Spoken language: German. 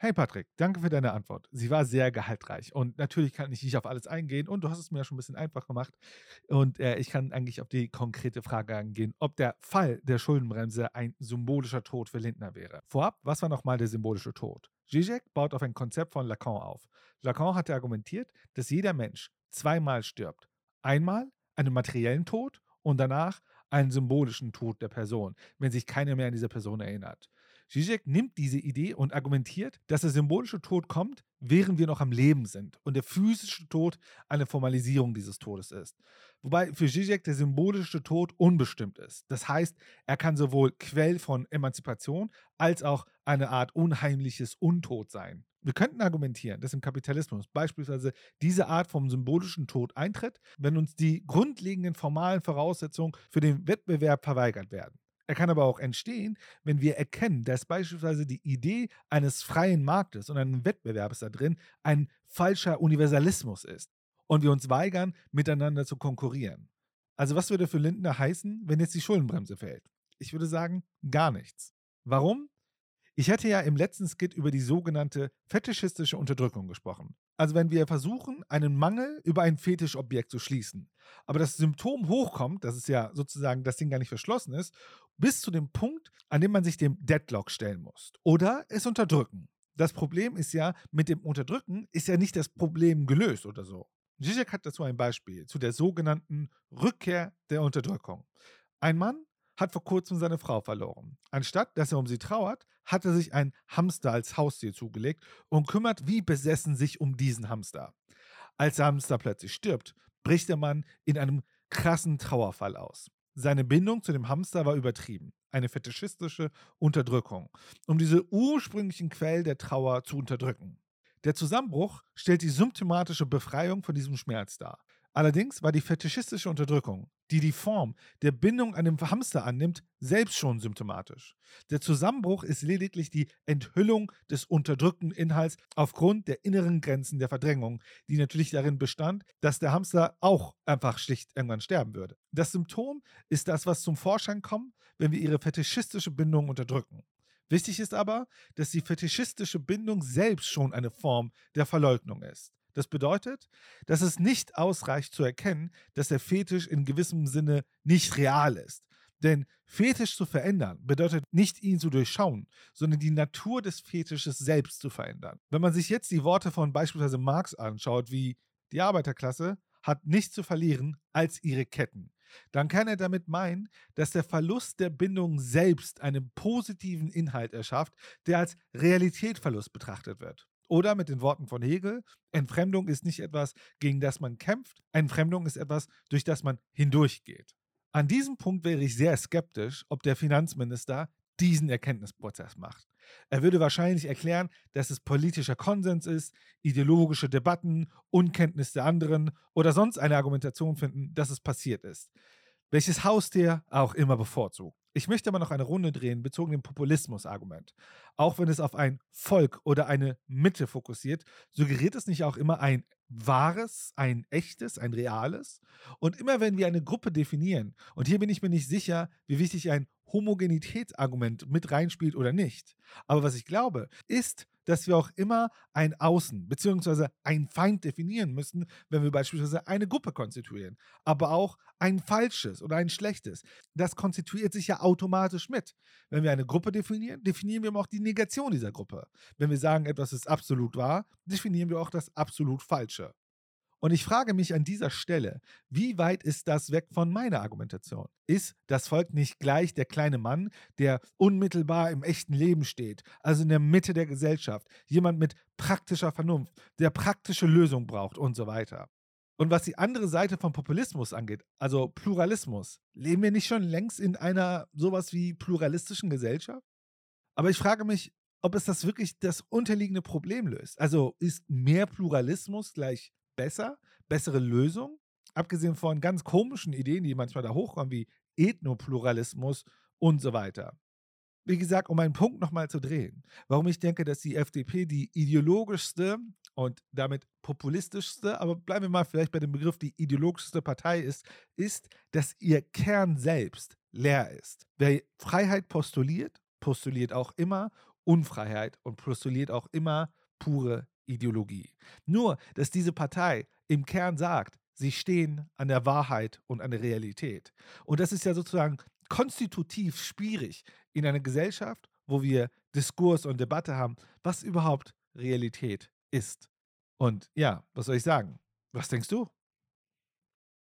Hey Patrick, danke für deine Antwort. Sie war sehr gehaltreich und natürlich kann ich nicht auf alles eingehen und du hast es mir ja schon ein bisschen einfach gemacht und äh, ich kann eigentlich auf die konkrete Frage eingehen, ob der Fall der Schuldenbremse ein symbolischer Tod für Lindner wäre. Vorab, was war nochmal der symbolische Tod? Zizek baut auf ein Konzept von Lacan auf. Lacan hatte argumentiert, dass jeder Mensch zweimal stirbt. Einmal einen materiellen Tod und danach einen symbolischen Tod der Person, wenn sich keiner mehr an diese Person erinnert. Zizek nimmt diese Idee und argumentiert, dass der symbolische Tod kommt, während wir noch am Leben sind und der physische Tod eine Formalisierung dieses Todes ist. Wobei für Zizek der symbolische Tod unbestimmt ist. Das heißt, er kann sowohl Quell von Emanzipation als auch eine Art unheimliches Untod sein. Wir könnten argumentieren, dass im Kapitalismus beispielsweise diese Art vom symbolischen Tod eintritt, wenn uns die grundlegenden formalen Voraussetzungen für den Wettbewerb verweigert werden. Er kann aber auch entstehen, wenn wir erkennen, dass beispielsweise die Idee eines freien Marktes und eines Wettbewerbs da drin ein falscher Universalismus ist und wir uns weigern, miteinander zu konkurrieren. Also was würde für Lindner heißen, wenn jetzt die Schuldenbremse fällt? Ich würde sagen, gar nichts. Warum? Ich hatte ja im letzten Skit über die sogenannte fetischistische Unterdrückung gesprochen. Also wenn wir versuchen, einen Mangel über ein Fetischobjekt zu schließen, aber das Symptom hochkommt, dass es ja sozusagen das Ding gar nicht verschlossen ist, bis zu dem Punkt, an dem man sich dem Deadlock stellen muss oder es unterdrücken. Das Problem ist ja, mit dem Unterdrücken ist ja nicht das Problem gelöst oder so. Zizek hat dazu ein Beispiel zu der sogenannten Rückkehr der Unterdrückung. Ein Mann hat vor kurzem seine Frau verloren. Anstatt dass er um sie trauert, hat er sich ein Hamster als Haustier zugelegt und kümmert wie besessen sich um diesen Hamster. Als der Hamster plötzlich stirbt, bricht der Mann in einem krassen Trauerfall aus. Seine Bindung zu dem Hamster war übertrieben, eine fetischistische Unterdrückung, um diese ursprünglichen Quellen der Trauer zu unterdrücken. Der Zusammenbruch stellt die symptomatische Befreiung von diesem Schmerz dar. Allerdings war die fetischistische Unterdrückung, die die Form der Bindung an den Hamster annimmt, selbst schon symptomatisch. Der Zusammenbruch ist lediglich die Enthüllung des unterdrückten Inhalts aufgrund der inneren Grenzen der Verdrängung, die natürlich darin bestand, dass der Hamster auch einfach schlicht irgendwann sterben würde. Das Symptom ist das, was zum Vorschein kommt, wenn wir ihre fetischistische Bindung unterdrücken. Wichtig ist aber, dass die fetischistische Bindung selbst schon eine Form der Verleugnung ist. Das bedeutet, dass es nicht ausreicht zu erkennen, dass der Fetisch in gewissem Sinne nicht real ist. Denn Fetisch zu verändern bedeutet nicht ihn zu durchschauen, sondern die Natur des Fetisches selbst zu verändern. Wenn man sich jetzt die Worte von beispielsweise Marx anschaut, wie die Arbeiterklasse hat nichts zu verlieren als ihre Ketten, dann kann er damit meinen, dass der Verlust der Bindung selbst einen positiven Inhalt erschafft, der als Realitätverlust betrachtet wird. Oder mit den Worten von Hegel, Entfremdung ist nicht etwas, gegen das man kämpft, Entfremdung ist etwas, durch das man hindurchgeht. An diesem Punkt wäre ich sehr skeptisch, ob der Finanzminister diesen Erkenntnisprozess macht. Er würde wahrscheinlich erklären, dass es politischer Konsens ist, ideologische Debatten, Unkenntnis der anderen oder sonst eine Argumentation finden, dass es passiert ist. Welches Haustier auch immer bevorzugt. Ich möchte aber noch eine Runde drehen bezogen dem Populismus-Argument. Auch wenn es auf ein Volk oder eine Mitte fokussiert, suggeriert es nicht auch immer ein wahres, ein echtes, ein reales? Und immer wenn wir eine Gruppe definieren, und hier bin ich mir nicht sicher, wie wichtig ein Homogenitätsargument mit reinspielt oder nicht. Aber was ich glaube, ist, dass wir auch immer ein Außen bzw. ein Feind definieren müssen, wenn wir beispielsweise eine Gruppe konstituieren. Aber auch ein falsches oder ein schlechtes. Das konstituiert sich ja automatisch mit. Wenn wir eine Gruppe definieren, definieren wir auch die Negation dieser Gruppe. Wenn wir sagen, etwas ist absolut wahr, definieren wir auch das absolut Falsche. Und ich frage mich an dieser Stelle, wie weit ist das weg von meiner Argumentation? Ist das Volk nicht gleich der kleine Mann, der unmittelbar im echten Leben steht, also in der Mitte der Gesellschaft, jemand mit praktischer Vernunft, der praktische Lösungen braucht und so weiter? Und was die andere Seite vom Populismus angeht, also Pluralismus, leben wir nicht schon längst in einer sowas wie pluralistischen Gesellschaft? Aber ich frage mich, ob es das wirklich das unterliegende Problem löst. Also ist mehr Pluralismus gleich besser, bessere Lösung, abgesehen von ganz komischen Ideen, die manchmal da hochkommen, wie Ethnopluralismus und so weiter. Wie gesagt, um einen Punkt nochmal zu drehen, warum ich denke, dass die FDP die ideologischste und damit populistischste, aber bleiben wir mal vielleicht bei dem Begriff, die ideologischste Partei ist, ist, dass ihr Kern selbst leer ist. Wer Freiheit postuliert, postuliert auch immer Unfreiheit und postuliert auch immer pure Ideologie. Nur, dass diese Partei im Kern sagt, sie stehen an der Wahrheit und an der Realität. Und das ist ja sozusagen konstitutiv schwierig in einer Gesellschaft, wo wir Diskurs und Debatte haben, was überhaupt Realität ist. Und ja, was soll ich sagen? Was denkst du?